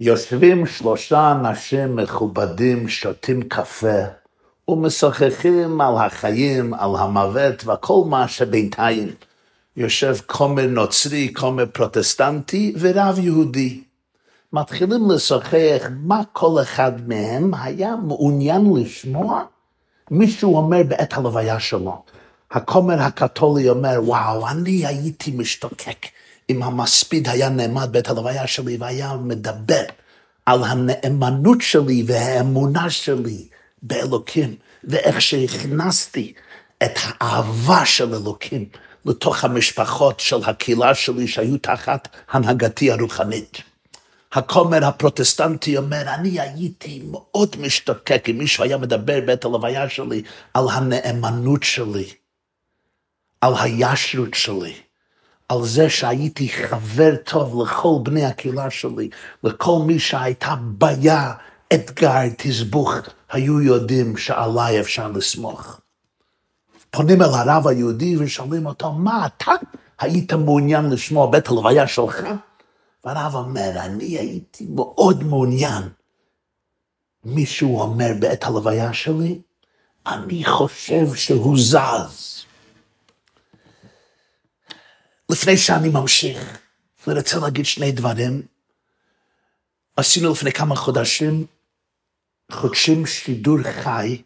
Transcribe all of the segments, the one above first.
יושבים שלושה אנשים מכובדים, שותים קפה, ומשוחחים על החיים, על המוות וכל מה שבינתיים. יושב כומר נוצרי, כומר פרוטסטנטי ורב יהודי. מתחילים לשוחח מה כל אחד מהם היה מעוניין לשמוע מישהו אומר בעת הלוויה שלו. הכומר הקתולי אומר, וואו, אני הייתי משתוקק אם המספיד היה נעמד בעת הלוויה שלי והיה מדבר על הנאמנות שלי והאמונה שלי באלוקים, ואיך שהכנסתי את האהבה של אלוקים לתוך המשפחות של הקהילה שלי שהיו תחת הנהגתי הרוחנית. הכומר הפרוטסטנטי אומר, אני הייתי מאוד משתוקק אם מישהו היה מדבר בעת הלוויה שלי על הנאמנות שלי, על הישרות שלי, על זה שהייתי חבר טוב לכל בני הקהילה שלי, לכל מי שהייתה בעיה, אתגר, תסבוך, היו יודעים שעליי אפשר לסמוך. פונים אל הרב היהודי ושואלים אותו, מה אתה היית מעוניין לשמוע בית הלוויה שלך? והרב אומר, אני הייתי מאוד מעוניין. מישהו אומר בעת הלוויה שלי, אני חושב שהוא זז. לפני שאני ממשיך, אני רוצה להגיד שני דברים. עשינו לפני כמה חודשים, חודשים שידור חי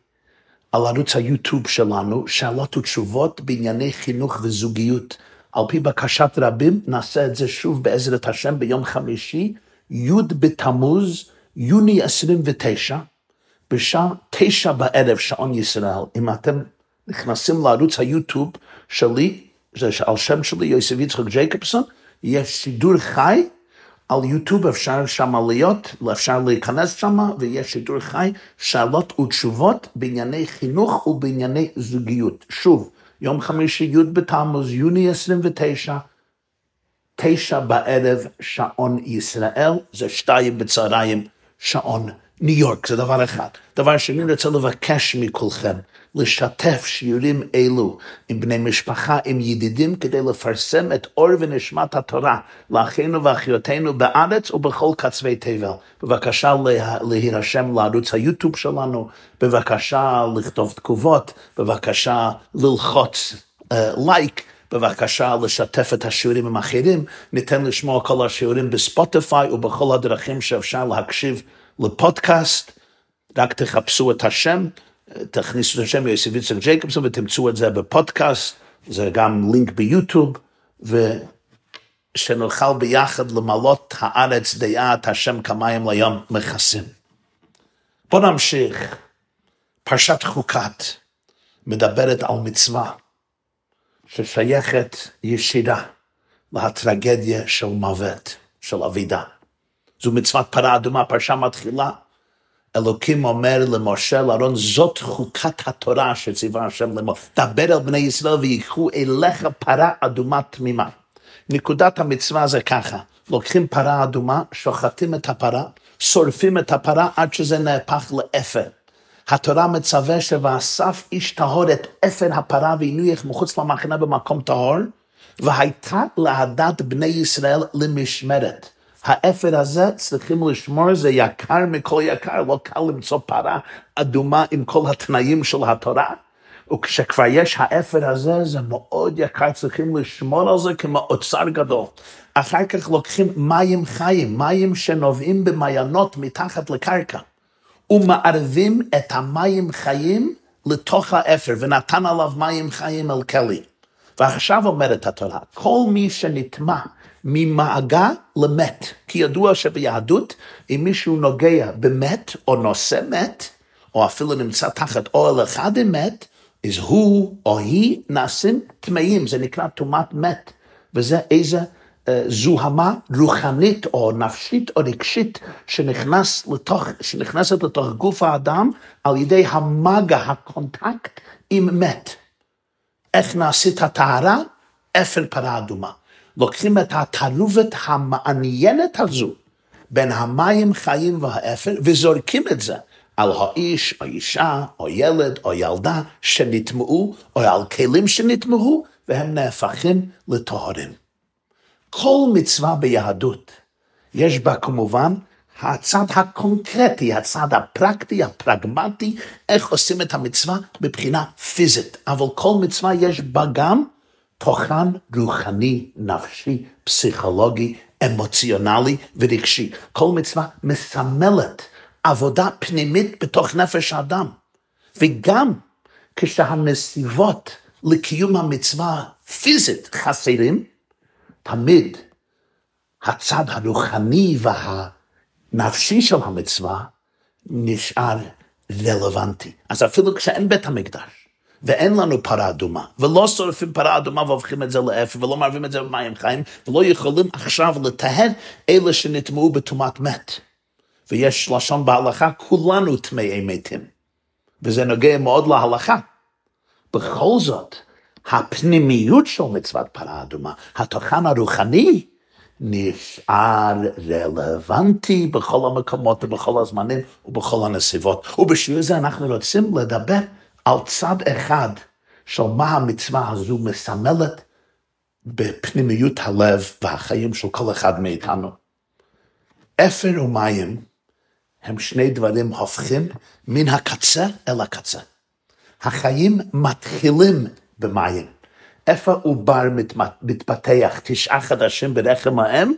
על ערוץ היוטיוב שלנו, שאלות ותשובות בענייני חינוך וזוגיות. על פי בקשת רבים, נעשה את זה שוב בעזרת השם ביום חמישי, י' בתמוז, יוני 29, בשעה תשע בערב, שעון ישראל. אם אתם נכנסים לערוץ היוטיוב שלי, זה על שם שלי, יוסף יצחק ג'ייקובסון, יש שידור חי על יוטיוב, אפשר שם להיות, אפשר להיכנס שם, ויש שידור חי, שאלות ותשובות בענייני חינוך ובענייני זוגיות. שוב, יום חמישי י' בתמוז, יוני 29, תשע בערב, שעון ישראל, זה שתיים בצהריים, שעון ניו יורק, זה דבר אחד. דבר שני, אני רוצה לבקש מכולכם לשתף שיעורים אלו עם בני משפחה, עם ידידים, כדי לפרסם את אור ונשמת התורה לאחינו ואחיותינו בארץ ובכל קצווי תבל. בבקשה לה, להירשם לערוץ היוטיוב שלנו, בבקשה לכתוב תגובות, בבקשה ללחוץ לייק. Uh, בבקשה לשתף את השיעורים עם אחרים, ניתן לשמוע כל השיעורים בספוטיפיי ובכל הדרכים שאפשר להקשיב לפודקאסט, רק תחפשו את השם, תכניסו את השם יוסף יצחק ג'ייקובסון ותמצאו את זה בפודקאסט, זה גם לינק ביוטיוב, ושנוכל ביחד למלות הארץ דעת השם כמים ליום מכסים. בואו נמשיך. פרשת חוקת מדברת על מצווה ששייכת ישירה להטרגדיה של מוות, של אבידה. זו מצוות פרה אדומה, פרשה מתחילה. אלוקים אומר למשה, לארון, זאת חוקת התורה שציווה השם לאמור. דבר אל בני ישראל ויקחו אליך פרה אדומה תמימה. נקודת המצווה זה ככה, לוקחים פרה אדומה, שוחטים את הפרה, שורפים את הפרה עד שזה נהפך לאפר. התורה מצווה שוואסף איש טהור את אפר הפרה והניח מחוץ למחנה במקום טהור, והייתה לעדת בני ישראל למשמרת. האפר הזה צריכים לשמור, זה יקר מכל יקר, לא קל למצוא פרה אדומה עם כל התנאים של התורה. וכשכבר יש האפר הזה, זה מאוד יקר, צריכים לשמור על זה כמו אוצר גדול. אחר כך לוקחים מים חיים, מים שנובעים במעיינות מתחת לקרקע, ומערבים את המים חיים לתוך האפר, ונתן עליו מים חיים אל כלי. ועכשיו אומרת התורה, כל מי שנטמע ממעגה למת. כי ידוע שביהדות, אם מישהו נוגע במת, או נושא מת, או אפילו נמצא תחת אוהל אחד עם מת, אז הוא או היא נעשים טמאים, זה נקרא טומאת מת. וזה איזה אה, זוהמה רוחנית או נפשית או רגשית שנכנס לתוך, שנכנסת לתוך גוף האדם על ידי המגע, ה contact עם מת. איך נעשית הטהרה? אפר פרה אדומה. לוקחים את התערובת המעניינת הזו בין המים חיים והאפר וזורקים את זה על האיש או אישה או ילד או ילדה שנטמאו או על כלים שנטמאו והם נהפכים לטהורים. כל מצווה ביהדות יש בה כמובן הצד הקונקרטי, הצד הפרקטי, הפרגמטי, איך עושים את המצווה מבחינה פיזית. אבל כל מצווה יש בה גם תוכן רוחני, נפשי, פסיכולוגי, אמוציונלי ורגשי. כל מצווה מסמלת עבודה פנימית בתוך נפש האדם. וגם כשהנסיבות לקיום המצווה פיזית חסרים, תמיד הצד הרוחני והנפשי של המצווה נשאר רלוונטי. אז אפילו כשאין בית המקדש, ואין לנו פרה אדומה, ולא שורפים פרה אדומה והופכים את זה לאפר, ולא מערבים את זה במים חיים, ולא יכולים עכשיו לטהר אלה שנטמעו בטומאת מת. ויש לשון בהלכה, כולנו טמאי מתים. וזה נוגע מאוד להלכה. בכל זאת, הפנימיות של מצוות פרה אדומה, התוכן הרוחני, נשאר רלוונטי בכל המקומות ובכל הזמנים ובכל הנסיבות. ובשביל זה אנחנו רוצים לדבר על צד אחד של מה המצווה הזו מסמלת בפנימיות הלב והחיים של כל אחד מאיתנו. אפר ומים הם שני דברים הופכים מן הקצה אל הקצה. החיים מתחילים במים. איפה עובר מתפתח תשעה חדשים ברחם האם?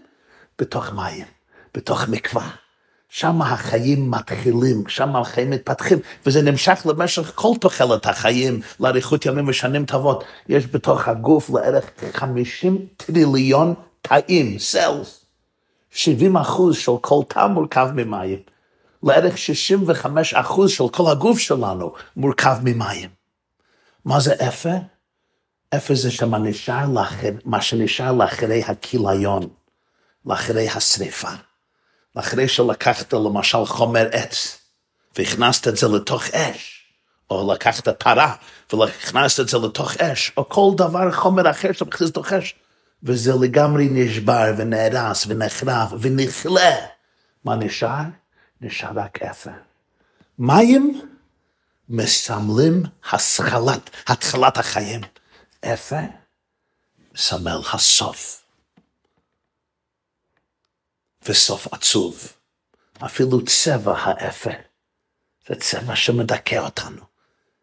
בתוך מים, בתוך מקווה. שם החיים מתחילים, שם החיים מתפתחים, וזה נמשך למשך כל תוחלת החיים, לאריכות ימים ושנים טובות. יש בתוך הגוף לערך 50 טריליון תאים, סלס. 70 אחוז של כל תא מורכב ממים. לערך 65 אחוז של כל הגוף שלנו מורכב ממים. מה זה אפר? אפר זה שמה נשאר לאחר, מה שנשאר לאחרי הכיליון, לאחרי השריפה. לאחרי שלקחת למשל חומר עץ והכנסת את זה לתוך אש, או לקחת פרה והכנסת את זה לתוך אש, או כל דבר חומר אחר שאתה מכניס לתוך אש, וזה לגמרי נשבר ונהרס ונחרב ונכלה. מה נשאר? נשאר רק אפר. מים מסמלים השכלת, התחלת החיים. אפר מסמל הסוף. וסוף עצוב. אפילו צבע האפר, זה צבע שמדכא אותנו.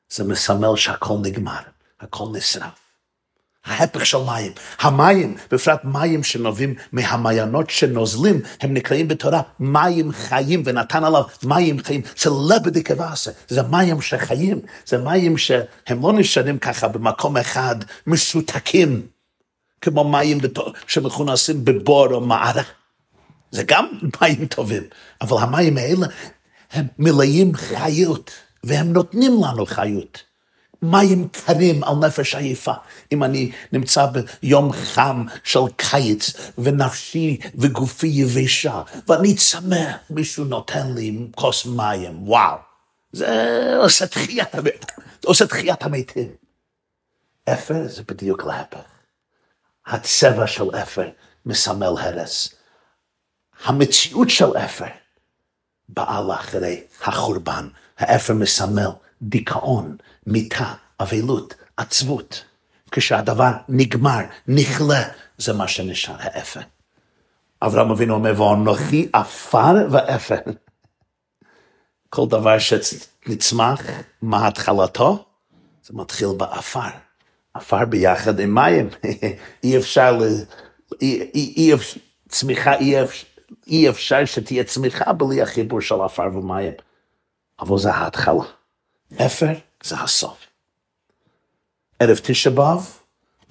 זה מסמל שהכל נגמר, הכל נשרף. ההפך של מים. המים, בפרט מים שנובעים מהמעיינות שנוזלים, הם נקראים בתורה מים חיים, ונתן עליו מים חיים. זה לבדי כבאסה, זה מים שחיים, זה מים שהם לא נשארים ככה במקום אחד, משותקים, כמו מים שמכונסים בבור או מערה. זה גם מים טובים, אבל המים האלה הם מלאים חיות, והם נותנים לנו חיות. מים קרים על נפש עייפה. אם אני נמצא ביום חם של קיץ, ונפשי וגופי יבשה, ואני צמא, מישהו נותן לי כוס מים, וואו. זה עושה תחיית, עושה תחיית המתים. אפר זה בדיוק להפך. הצבע של אפר מסמל הרס. המציאות של אפר באה לאחרי החורבן. האפר מסמל דיכאון, מיתה, אבלות, עצבות. כשהדבר נגמר, נכלה, זה מה שנשאר האפר. אברהם אבינו אומר, ואנוכי עפר ואפר. כל דבר שנצמח, מה התחלתו? זה מתחיל בעפר. עפר ביחד עם מים. אי אפשר, ל... אי, אי, אי, צמיחה אי אפשר. אי אפשר שתהיה צמיחה בלי החיבור של עפר ומים. אבל זה ההתחלה. אפר זה הסוף. ערב תשע באב,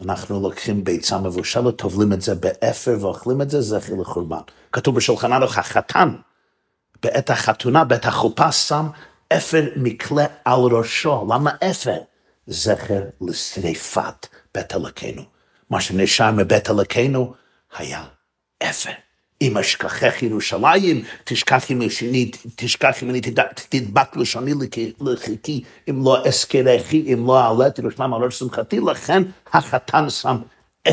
אנחנו לוקחים ביצה מבושלת, טובלים את זה באפר ואוכלים את זה, זכר לחורבן. כתוב בשולחן ערוך החתן, בעת החתונה, בעת החופה, שם אפר מקלה על ראשו. למה אפר? זכר לשריפת בית אלוקינו. מה שנשאר מבית אלוקינו היה אפר. אם אשכחך ירושלים, תשכח ימי שני, תשכח ימי תדבק לשוני לחיקי, אם לא אזכרכי, אם לא אעלה את ירושלים על ראש שמחתי, לכן החתן שם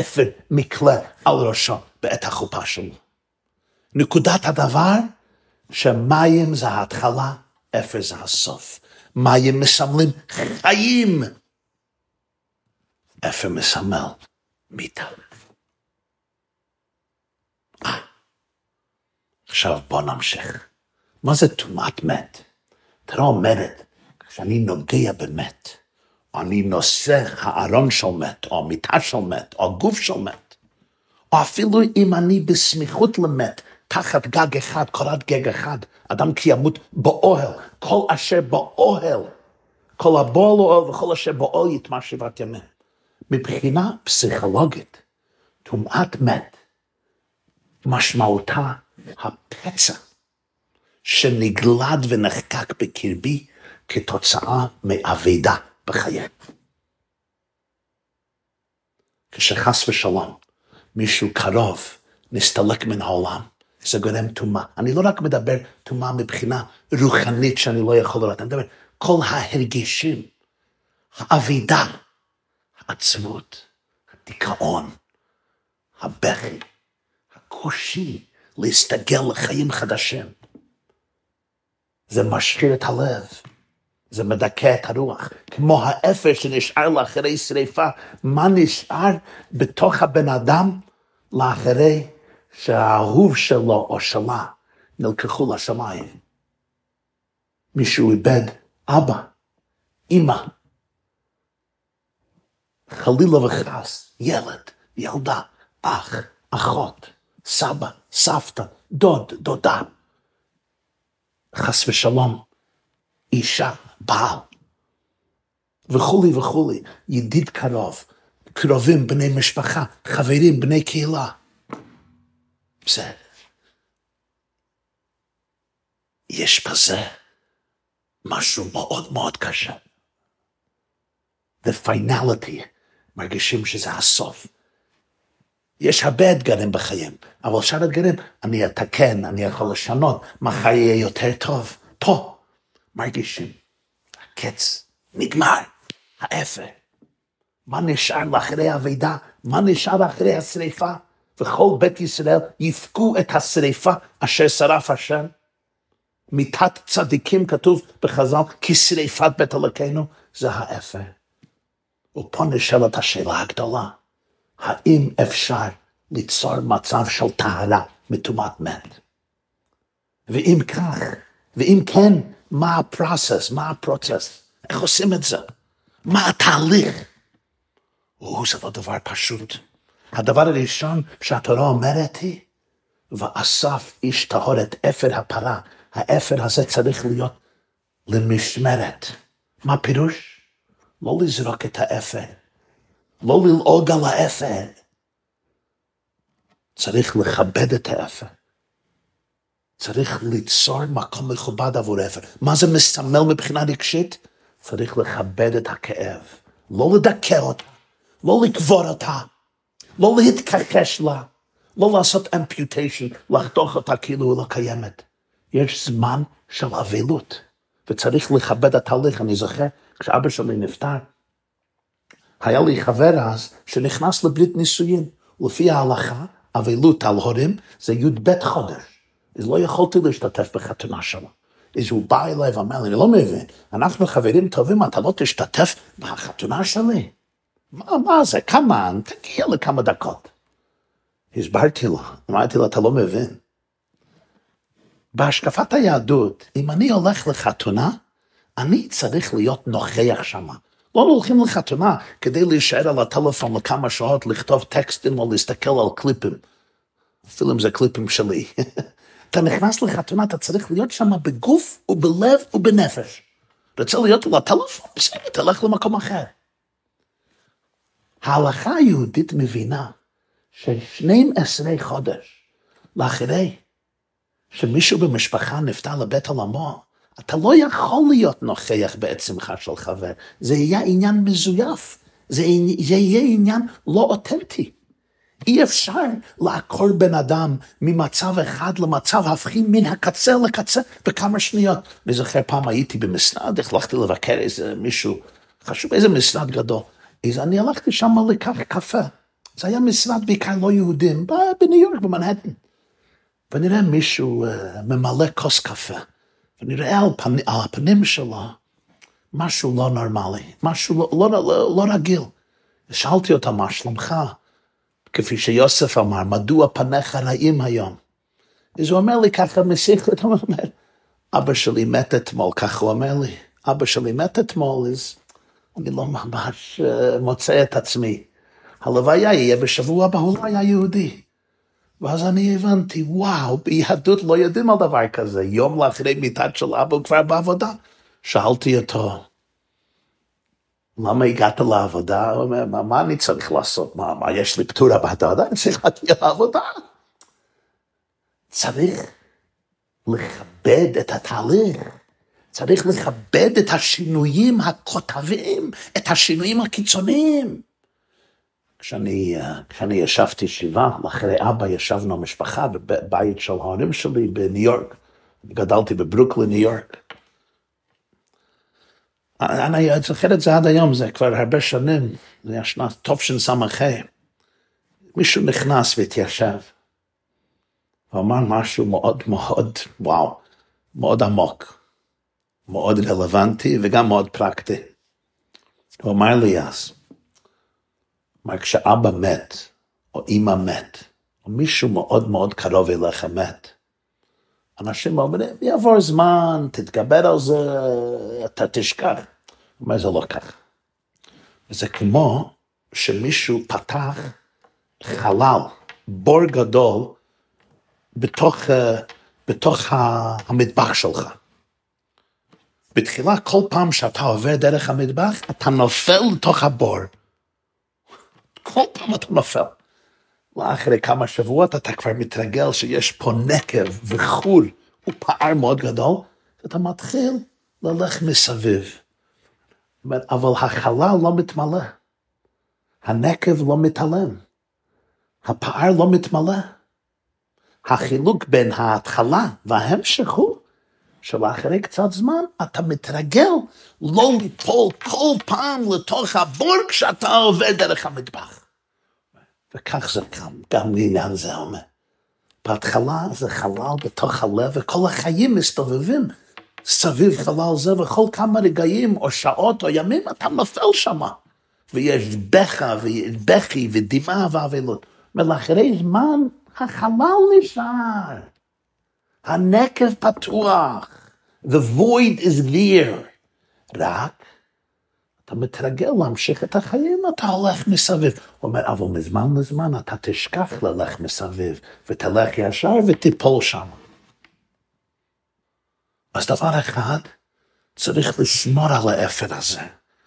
אפר מקלה על ראשו בעת החופה שלו. נקודת הדבר, שמים זה ההתחלה, אפר זה הסוף. מים מסמלים חיים. אפר מסמל מיתה. עכשיו בוא נמשיך. מה זה טומאת מת? תראה אומרת, כשאני נוגע במת, אני נושא הארון של מת, או המיטה של מת, או הגוף של מת, או אפילו אם אני בסמיכות למת, תחת גג אחד, קורת גג אחד, אדם כי ימות באוהל, כל אשר באוהל, כל הבועל אוהל וכל אשר באוהל יטמע שבעת ימים. מבחינה פסיכולוגית, טומאת מת, משמעותה הפצע שנגלד ונחקק בקרבי כתוצאה מאבדה בחיי. כשחס ושלום מישהו קרוב נסתלק מן העולם, זה גורם טומאה. אני לא רק מדבר טומאה מבחינה רוחנית שאני לא יכול לראות, אני מדבר כל ההרגשים, האבידה, העצבות, הדיכאון, הבכי, הקושי להסתגל לחיים חדשים. זה משחיר את הלב, זה מדכא את הרוח. כמו האפר שנשאר לאחרי שריפה, מה נשאר בתוך הבן אדם לאחרי שהאהוב שלו או שלה נלקחו לשמיים? מישהו איבד אבא, אימא, חלילה וחס, ילד, ילדה, אח, אחות, סבא, סבתא, דוד, דודה. חס ושלום, אישה, בעל, וכולי וכולי, ידיד קרוב, קרובים, בני משפחה, חברים, בני קהילה. זה... יש בזה משהו מאוד מאוד קשה. The finality, מרגישים שזה הסוף. יש הרבה אתגרים בחיים, אבל שאר אתגרים, אני אתקן, אני יכול לשנות, מחר יהיה יותר טוב. פה מרגישים, הקץ נגמר, האפר. מה נשאר לאחרי האבידה? מה נשאר אחרי השריפה? וכל בית ישראל יפקו את השריפה אשר שרף השם. מיתת צדיקים כתוב בחז"ל, כי שריפת בית אלוקינו זה האפר. ופה נשאלת השאלה הגדולה, האם אפשר ליצור מצב של טהרה מטומאת מת? ואם כך, ואם כן, מה הפרוסס, מה הפרוצס, איך עושים את זה? מה התהליך? או, זה לא דבר פשוט. הדבר הראשון שהתורה אומרת היא, ואסף איש טהור את אפר הפרה. האפר הזה צריך להיות למשמרת. מה פירוש? לא לזרוק את האפר, לא ללעוג על האפר. צריך לכבד את האפר. צריך ליצור מקום מכובד עבור אפר. מה זה מסמל מבחינה רגשית? צריך לכבד את הכאב, לא לדכא אותה, לא לקבור אותה, לא להתכחש לה, לא לעשות אמפיוטיישן, לחתוך אותה כאילו היא לא קיימת. יש זמן של אבלות, וצריך לכבד את ההליך. אני זוכר, כשאבא שלי נפטר, היה לי חבר אז שנכנס לברית נישואין. לפי ההלכה, אבלות על הורים זה י"ב חודש. אז לא יכולתי להשתתף בחתונה שלו. אז הוא בא אליי ואמר לי, אני לא מבין, אנחנו חברים טובים, אתה לא תשתתף בחתונה שלי? מה, מה זה, כמה, תגיע לכמה דקות. הסברתי לו, אמרתי לו, אתה לא מבין. בהשקפת היהדות, אם אני הולך לחתונה, אני צריך להיות נוכח שמה. לא הולכים לחתונה כדי להישאר על הטלפון לכמה שעות, לכתוב טקסטים או להסתכל על קליפים. אפילו אם זה קליפים שלי. אתה נכנס לחתונה, אתה צריך להיות שם בגוף ובלב ובנפש. רוצה להיות על הטלפון? בסדר, תלך למקום אחר. ההלכה היהודית מבינה ש-12 חודש לאחרי שמישהו במשפחה נפטר לבית עולמו, אתה לא יכול להיות נוכח בעצמך של חבר. זה יהיה עניין מזויף, זה, יהיה עניין לא אותנטי. אי אפשר לעקור בן אדם ממצב אחד למצב הפכים מן הקצה לקצה בכמה שניות. אני זוכר פעם הייתי במשרד, החלטתי לבקר איזה מישהו חשוב, איזה משרד גדול. אז אני הלכתי שם לקח קפה. זה היה משרד בעיקר לא יהודים, בניו יורק, במנהטן. ונראה מישהו uh, ממלא כוס קפה, ונראה על, פני, על הפנים שלו משהו לא נורמלי, משהו לא, לא, לא, לא רגיל. שאלתי אותה, מה שלומך? כפי שיוסף אמר, מדוע פניך רעים היום? אז הוא אומר לי ככה משיחות, הוא אומר, אבא שלי מת אתמול, ככה הוא אומר לי, אבא שלי מת אתמול, אז אני לא ממש uh, מוצא את עצמי. הלוויה יהיה בשבוע הבא, הוא לא היה יהודי. ואז אני הבנתי, וואו, ביהדות לא יודעים על דבר כזה. יום לאחרי מיטת של אבא הוא כבר בעבודה. שאלתי אותו, למה הגעת לעבודה? הוא אומר, מה, מה אני צריך לעשות? מה, מה יש לי פטורה בעבודה? אני צריך להגיע לעבודה. צריך לכבד את התהליך. צריך לכבד את השינויים הכותבים, את השינויים הקיצוניים. כשאני, כשאני ישבתי שבעה, אחרי אבא ישבנו המשפחה בבית של ההורים שלי בניו יורק. גדלתי בברוקלין, ניו יורק. אני זוכר את זה עד היום, זה כבר הרבה שנים, זה היה שנת תשס"ה. מישהו נכנס והתיישב, ואמר משהו מאוד מאוד, וואו, מאוד עמוק, מאוד רלוונטי וגם מאוד פרקטי. הוא אמר לי אז, אמר, כשאבא מת, או אימא מת, או מישהו מאוד מאוד קרוב אליך מת, אנשים אומרים, יעבור זמן, תתגבר על זה, אתה תשכח. הוא אומר, זה לא ככה. זה כמו שמישהו פתח חלל, בור גדול, בתוך, בתוך המטבח שלך. בתחילה, כל פעם שאתה עובר דרך המטבח, אתה נופל לתוך הבור. כל פעם אתה נופל. לאחרי כמה שבועות אתה כבר מתרגל שיש פה נקב וחור ופער מאוד גדול, אתה מתחיל ללך מסביב. אבל החלל לא מתמלא, הנקב לא מתעלם, הפער לא מתמלא. החילוק בין ההתחלה וההמשך הוא שלאחרי קצת זמן אתה מתרגל לא ליפול כל פעם לתוך הבור כשאתה עובד דרך המטבח. וכך זה גם, גם לעניין זה אומר. בהתחלה זה חלל בתוך הלב, וכל החיים מסתובבים סביב חלל זה, וכל כמה רגעים או שעות או ימים אתה נופל שמה. ויש בכה ובכי ודמעה ואבלות. ולאחרי זמן החלל נשאר. הנקב פתוח. The void is there. רק אתה מתרגל להמשיך את החיים, אתה הולך מסביב. הוא אומר, אבל מזמן לזמן אתה תשכח ללך מסביב, ותלך ישר ותיפול שם. אז דבר אחד, צריך לשמור על האפר הזה.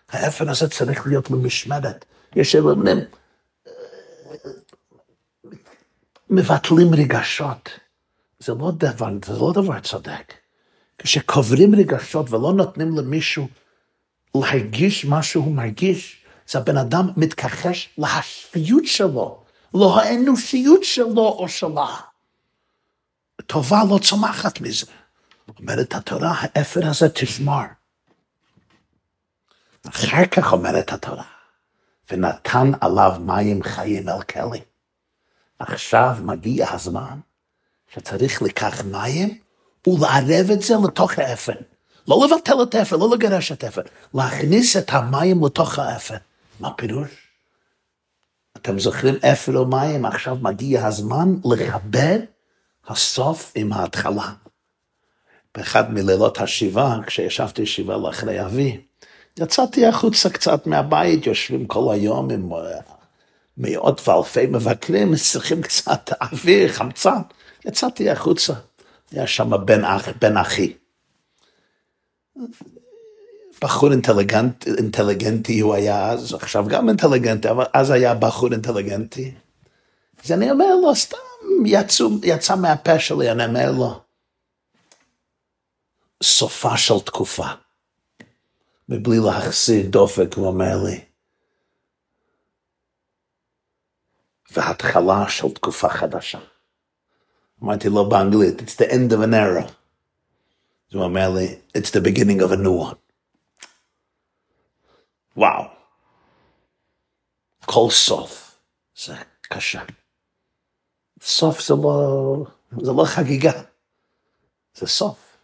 האפר הזה צריך להיות במשמרת. יש אלמנים, מבטלים רגשות. זה לא דבר, זה לא דבר צודק. כשקוברים רגשות ולא נותנים למישהו להרגיש מה שהוא מרגיש, זה הבן אדם מתכחש להשפיות שלו, לא האנושיות שלו או שלה. טובה לא צומחת מזה. אומרת התורה, האפר הזה תשמר. אחר כך אומרת התורה, ונתן עליו מים חיים אל כלי. עכשיו מגיע הזמן שצריך לקח מים ולערב את זה לתוך האפר. לא לבטל את האפר, לא לגרש את האפר, להכניס את המים לתוך האפר. מה פירוש? אתם זוכרים אפר מים, עכשיו מגיע הזמן לחבר הסוף עם ההתחלה. באחד מלילות השבעה, כשישבתי שבעה לאחרי אבי, יצאתי החוצה קצת מהבית, יושבים כל היום עם אה, מאות ואלפי מבקרים, צריכים קצת אוויר, חמצן. יצאתי החוצה, היה שם בן, אח, בן אחי. בחור אינטליגנט, אינטליגנטי הוא היה אז, עכשיו גם אינטליגנטי, אבל אז היה בחור אינטליגנטי. אז אני אומר לו, סתם יצא, יצא מהפה שלי, אני אומר לו, סופה של תקופה. מבלי להחסיר דופק, הוא אומר לי. והתחלה של תקופה חדשה. אמרתי לו באנגלית, it's the end of an era. אז הוא אומר לי, it's the beginning of a new one. וואו. כל סוף זה קשה. סוף זה לא, זה לא חגיגה, זה סוף.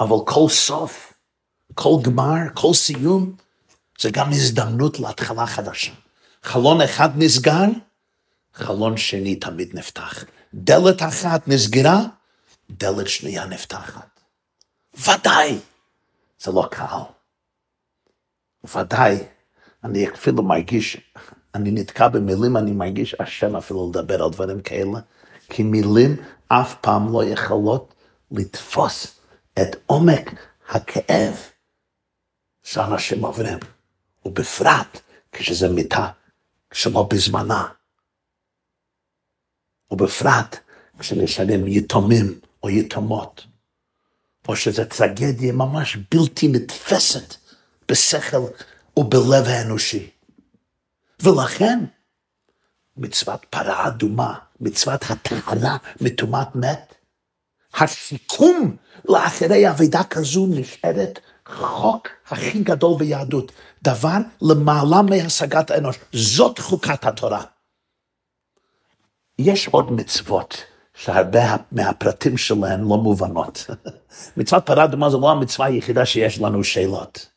אבל כל סוף, כל גמר, כל סיום, זה גם הזדמנות להתחלה חדשה. חלון אחד נסגר, חלון שני תמיד נפתח. דלת אחת נסגרה, דלת שנייה נפתחת. ודאי, זה לא קל. ודאי, אני אפילו מרגיש, אני נתקע במילים, אני מרגיש אשם אפילו לדבר על דברים כאלה, כי מילים אף פעם לא יכולות לתפוס את עומק הכאב שאנשים עוברים, ובפרט כשזה מיטה שלא בזמנה, ובפרט כשנשארים יתומים או יתומות, או שזו טרגדיה ממש בלתי נתפסת בשכל ובלב האנושי. ולכן מצוות פרה אדומה, מצוות הטהרה מטומאת מת, השיקום לאחרי אבידה כזו נשארת חוק הכי גדול ביהדות, דבר למעלה מהשגת האנוש, זאת חוקת התורה. יש עוד מצוות שהרבה מהפרטים שלהן לא מובנות. מצוות פרה אדומה זו לא המצווה היחידה שיש לנו שאלות,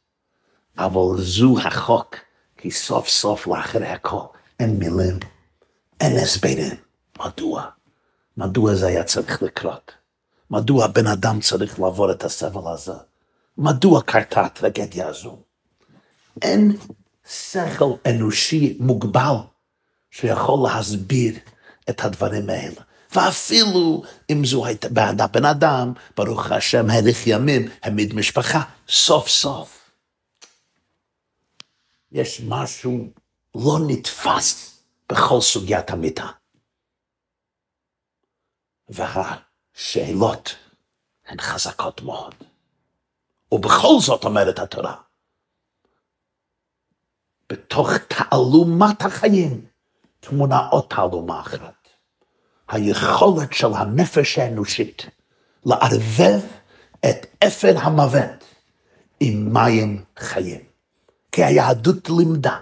אבל זו החוק, כי סוף סוף לאחרי הכל אין מילים, אין הסברים. מדוע? מדוע זה היה צריך לקרות? מדוע בן אדם צריך לעבור את הסבל הזה? מדוע קרתה הטרגדיה הזו? אין שכל אנושי מוגבל שיכול להסביר את הדברים האלה. ואפילו אם זו הייתה בעד הבן אדם, ברוך השם, הליך ימים, העמיד משפחה, סוף סוף. יש משהו לא נתפס בכל סוגיית המיטה. והשאלות הן חזקות מאוד. ובכל זאת אומרת התורה, בתוך תעלומת החיים תמונה עוד תעלומה אחרת. היכולת של הנפש האנושית לערבב את אפר המוות עם מים חיים. כי היהדות לימדה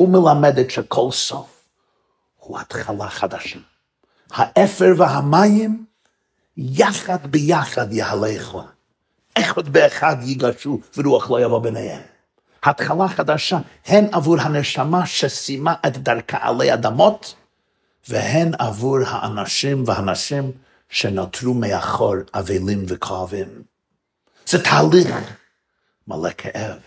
ומלמדת שכל סוף הוא התחלה חדשה. האפר והמים יחד ביחד יהלכו. אחד באחד ייגשו ורוח לא יבוא ביניהם. התחלה חדשה הן עבור הנשמה שסיימה את דרכה עלי אדמות, והן עבור האנשים והנשים שנותרו מאחור אבלים וכואבים. זה תהליך מלא כאב,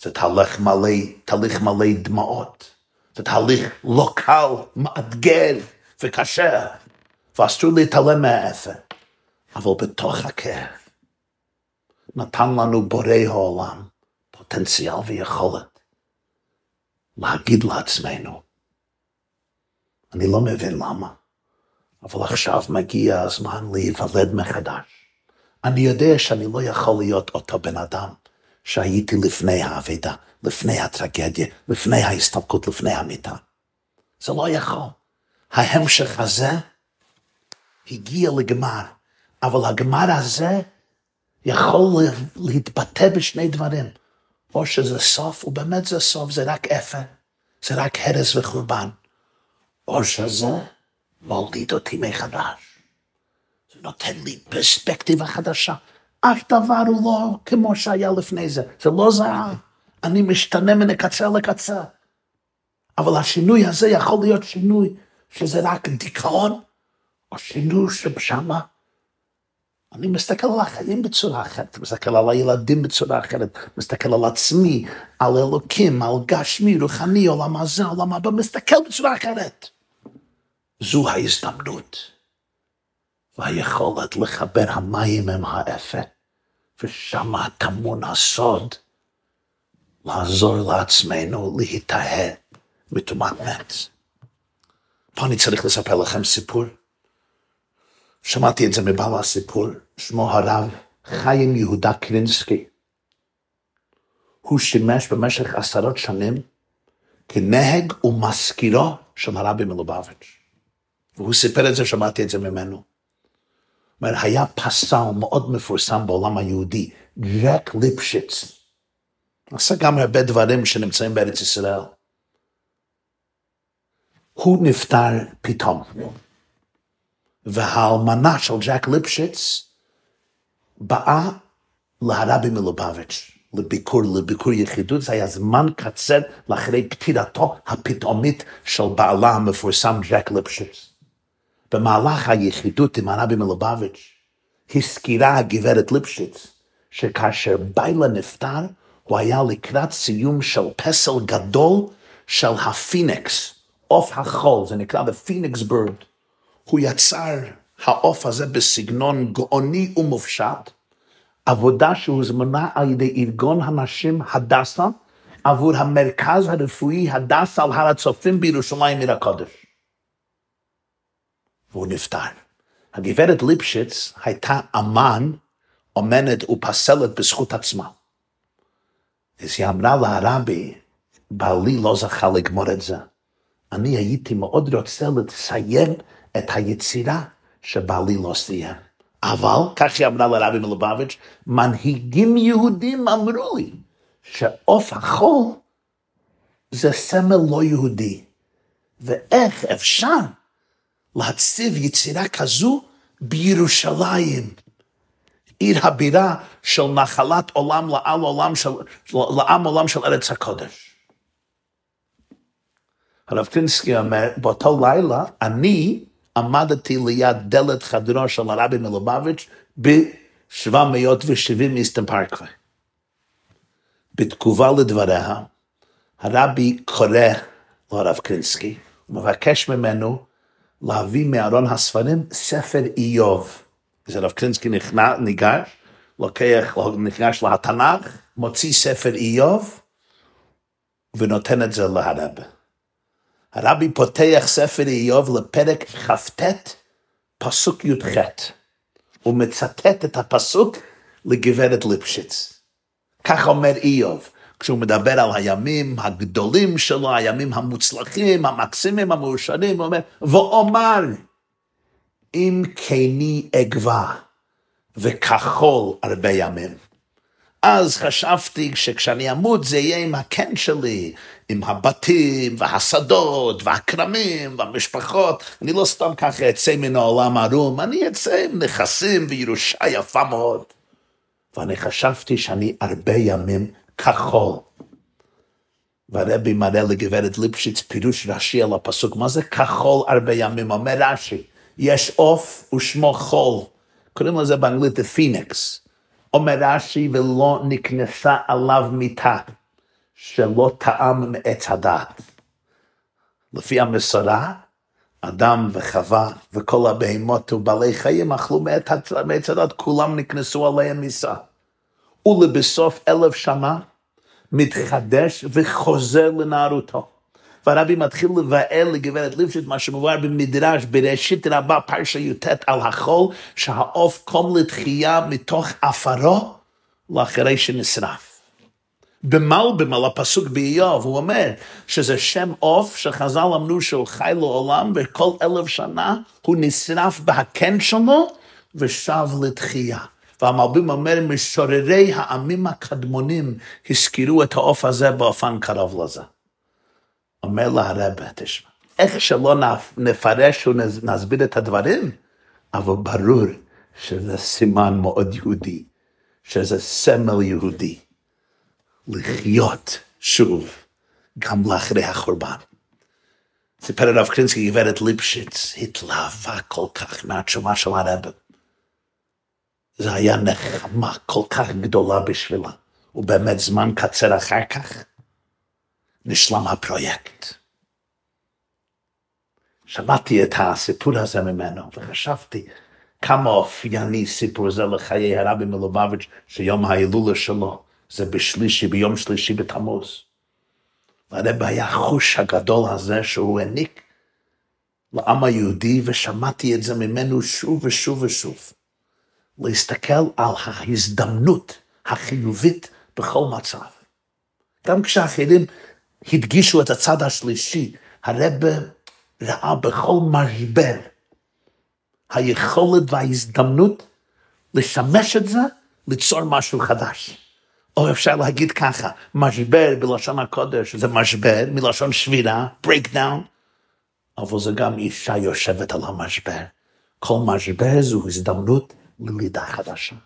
זה תהליך מלא, תהליך מלא דמעות, זה תהליך לא קל, מאתגר וקשה, ואסור להתעלם מהאפר, אבל בתוך הכאב. נתן לנו בורא העולם פוטנציאל ויכולת להגיד לעצמנו, אני לא מבין למה, אבל עכשיו מגיע הזמן להיוולד מחדש. אני יודע שאני לא יכול להיות אותו בן אדם שהייתי לפני האבידה, לפני הטרגדיה, לפני ההסתלקות, לפני המיטה. זה לא יכול. ההמשך הזה הגיע לגמר, אבל הגמר הזה יכול להתבטא בשני דברים. או שזה סוף, ובאמת זה סוף, זה רק אפר, זה רק הרס וחורבן. או שזה מוליד אותי מחדש. זה נותן לי פרספקטיבה חדשה. אף דבר הוא לא כמו שהיה לפני זה. זה לא זהה. אני משתנה מן הקצה לקצה. אבל השינוי הזה יכול להיות שינוי שזה רק דיכאון, או שינוי ששמה אני מסתכל על החיים בצורה אחרת, מסתכל על הילדים בצורה אחרת, מסתכל על עצמי, על אלוקים, על גשמי, רוחני, עולם הזה, עולם הבא, מסתכל בצורה אחרת. זו ההזדמנות והיכולת לחבר המים עם האפר, ושם טמון הסוד לעזור לעצמנו להיטהר מטומאת מת. פה אני צריך לספר לכם סיפור. שמעתי את זה מבעל הסיפור, שמו הרב חיים יהודה קרינסקי. הוא שימש במשך עשרות שנים כנהג ומזכירו של הרבי מלובביץ'. והוא סיפר את זה, שמעתי את זה ממנו. אומר, היה פסל מאוד מפורסם בעולם היהודי, ג'ק ליפשיץ. עשה גם הרבה דברים שנמצאים בארץ ישראל. הוא נפטר פתאום. והאלמנה של ג'ק ליפשיץ באה להרבי מלובביץ' לביקור, לביקור יחידות, זה היה זמן קצר לאחרי פטירתו הפתאומית של בעלה המפורסם ג'ק ליפשיץ. במהלך היחידות עם הרבי מלובביץ', הזכירה הגברת ליפשיץ, שכאשר בעלה נפטר, הוא היה לקראת סיום של פסל גדול של הפיניקס, עוף החול, זה נקרא The Phoenix Bird. הוא יצר העוף הזה בסגנון גאוני ומופשט, עבודה שהוזמנה על ידי ארגון הנשים הדסה עבור המרכז הרפואי הדסה על הר הצופים בירושלים עיר הקודש. והוא נפטר. הגברת ליפשיץ הייתה אמן, אומנת ופסלת בזכות עצמה. אז היא אמרה לרבי, בעלי לא זכה לגמור את זה. אני הייתי מאוד רוצה לסיים את היצירה שבעלי לא סיים. אבל, כך היא אמרה לרבי מלובביץ', מנהיגים יהודים אמרו לי שעוף החול זה סמל לא יהודי. ואיך אפשר להציב יצירה כזו בירושלים, עיר הבירה של נחלת עולם לעם עולם של, לעם עולם של ארץ הקודש. הרב קרינסקי אומר, באותו לילה אני עמדתי ליד דלת חדרו של הרבי מלובביץ' ב-770 איסטן פארקווי. בתגובה לדבריה, הרבי קורא לרב קרינסקי, ומבקש ממנו להביא מארון הספרים ספר איוב. אז הרב קרינסקי ניגש, לוקח, ניגש לתנ"ך, מוציא ספר איוב, ונותן את זה להרבי. הרבי פותח ספר איוב לפרק כ"ט, פסוק י"ח. הוא מצטט את הפסוק לגברת ליפשיץ. כך אומר איוב, כשהוא מדבר על הימים הגדולים שלו, הימים המוצלחים, המקסימים, המאושרים, הוא אומר, ואומר, אם כני אגבה וכחול הרבה ימים. אז חשבתי שכשאני אמות זה יהיה עם הקן שלי, עם הבתים והשדות והכרמים והמשפחות. אני לא סתם ככה אצא מן העולם ערום, אני אצא עם נכסים וירושה יפה מאוד. ואני חשבתי שאני הרבה ימים כחול. והרבי מראה לגברת ליפשיץ פירוש רש"י על הפסוק, מה זה כחול הרבה ימים? אומר רש"י, יש עוף ושמו חול, קוראים לזה באנגלית הפיניקס. אומר רש"י, ולא נכנסה עליו מיתה, שלא טעם מעץ הדעת. לפי המסורה, אדם וחווה וכל הבהמות ובעלי חיים אכלו מעץ הדת, כולם נכנסו עליהם מיסה. ולבסוף אלף שנה מתחדש וחוזר לנערותו. והרבי מתחיל לבאר לגברת ליפשיט מה שמובא במדרש בראשית רבה פרשה י"ט על החול שהעוף קום לתחייה מתוך עפרו לאחרי שנשרף. במלבם על הפסוק באיוב, הוא אומר שזה שם עוף שחז"ל אמרו שהוא חי לעולם וכל אלף שנה הוא נשרף בהקן שלו ושב לתחייה. והמלבים אומר, משוררי העמים הקדמונים הזכירו את העוף הזה באופן קרוב לזה. אומר לה הרב, תשמע, איך שלא נפרש ונסביר את הדברים, אבל ברור שזה סימן מאוד יהודי, שזה סמל יהודי. לחיות שוב, גם לאחרי החורבן. סיפר הרב קרינסקי, גברת ליפשיץ, התלהבה כל כך מהתשומה של הרב. זה היה נחמה כל כך גדולה בשבילה, ובאמת זמן קצר אחר כך נשלם הפרויקט. שמעתי את הסיפור הזה ממנו, וחשבתי כמה אופייני סיפור זה לחיי הרבי מלובביץ', שיום ההילולה שלו זה בשלישי, ביום שלישי בתמוז. והרבי היה החוש הגדול הזה שהוא העניק לעם היהודי, ושמעתי את זה ממנו שוב ושוב ושוב. להסתכל על ההזדמנות החיובית בכל מצב. גם כשאחרים הדגישו את הצד השלישי, הרב ראה בכל משבר היכולת וההזדמנות לשמש את זה, ליצור משהו חדש. או אפשר להגיד ככה, משבר בלשון הקודש זה משבר, מלשון שבירה, breakdown, אבל זה גם אישה יושבת על המשבר. כל משבר זו הזדמנות ללידה חדשה.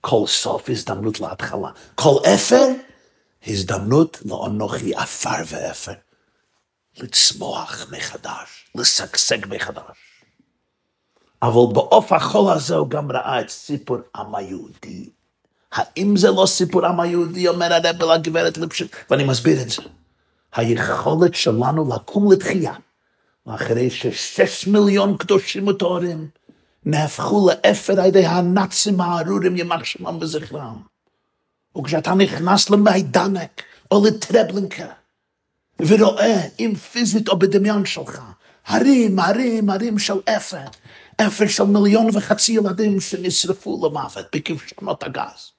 כל סוף הזדמנות להתחלה. כל אפר, הזדמנות לאנוכי עפר ואפר. לצמוח מחדש, לשגשג מחדש. אבל בעוף החול הזה הוא גם ראה את סיפור עם היהודי. האם זה לא סיפור עם היהודי, אומר הרב לגברת ליפשיץ, ואני מסביר את זה. היכולת שלנו לקום לתחייה, אחרי ששש מיליון קדושים וטהורים נהפכו לאפר על ידי הנאצים הארורים ימח שמם וזכרם. וכשאתה נכנס למיידנק או לטרבלינקה, ורואה אם פיזית או בדמיון שלך, הרים, הרים, הרים של אפר, אפר של מיליון וחצי ילדים שנשרפו למוות בכבשונות הגז.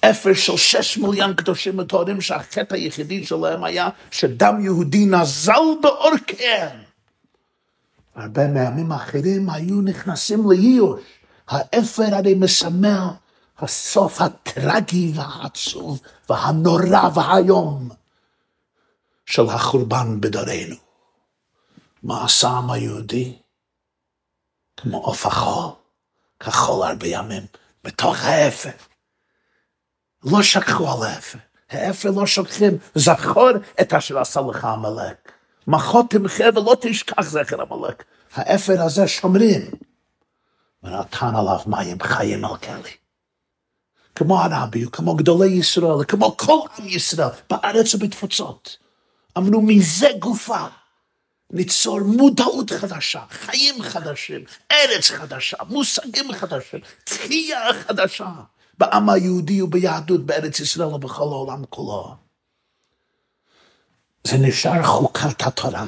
אפר של שש מיליון קדושים וטהורים שהחטא היחידי שלהם היה שדם יהודי נזל בעורקיהם. הרבה מהימים האחרים היו נכנסים לאיוש. האפר הרי מסמל הסוף הטרגי והעצוב והנורא והאיום של החורבן בדורנו. מה העם היהודי? כמו עוף החול, כחול הרבה ימים, בתוך האפר. לא שכחו על האפר. האפר לא שוכחים, זכור את אשר עשה לך עמלק. מחות תמחה ולא תשכח זכר עמלק. האפר הזה שומרים. ונתן עליו מים חיים על כלי. כמו הרבי, כמו גדולי ישראל, כמו כל עם ישראל, בארץ ובתפוצות. אמרו מזה גופה. ניצור מודעות חדשה, חיים חדשים, ארץ חדשה, מושגים חדשים, תחייה חדשה. בעם היהודי וביהדות בארץ ישראל ובכל העולם כולו. זה נשאר חוקת התורה.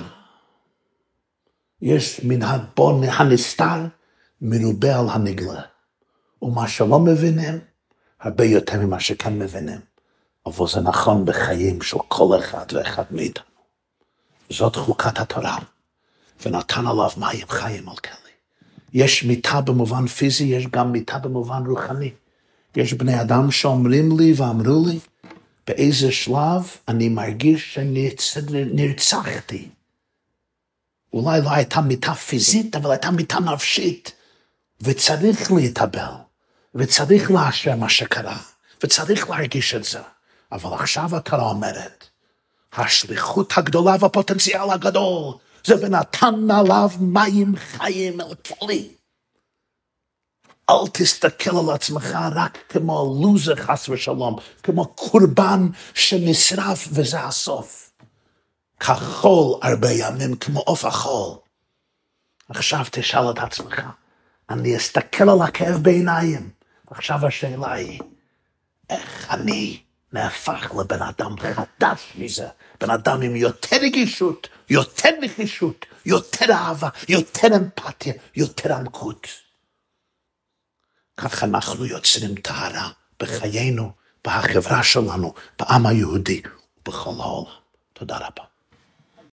יש מן הבון הנסתר מרובה על הנגלה. ומה שלא מבינים, הרבה יותר ממה שכן מבינים. אבל זה נכון בחיים של כל אחד ואחד מאיתנו. זאת חוקת התורה, ונתן עליו מים חיים על כלי. יש מיטה במובן פיזי, יש גם מיטה במובן רוחני. יש בני אדם שאומרים לי ואמרו לי, באיזה שלב אני מרגיש שנרצחתי. אולי לא הייתה מיטה פיזית, אבל הייתה מיטה נפשית, וצריך להתאבל, וצריך לאשר מה שקרה, וצריך להרגיש את זה. אבל עכשיו התורה אומרת, השליחות הגדולה והפוטנציאל הגדול, זה ונתן עליו מים חיים אל כלי. אל תסתכל על עצמך רק כמו לוזר חס ושלום, כמו קורבן שנשרף וזה הסוף. כחול הרבה ימים כמו עוף החול. עכשיו תשאל את עצמך, אני אסתכל על הכאב בעיניים, עכשיו השאלה היא, איך אני נהפך לבן אדם חדש מזה, בן אדם עם יותר רגישות, יותר נחישות, יותר אהבה, יותר אמפתיה, יותר עמקות. כך אנחנו יוצרים טהרה בחיינו, בחברה שלנו, בעם היהודי ובכל העולם. תודה רבה.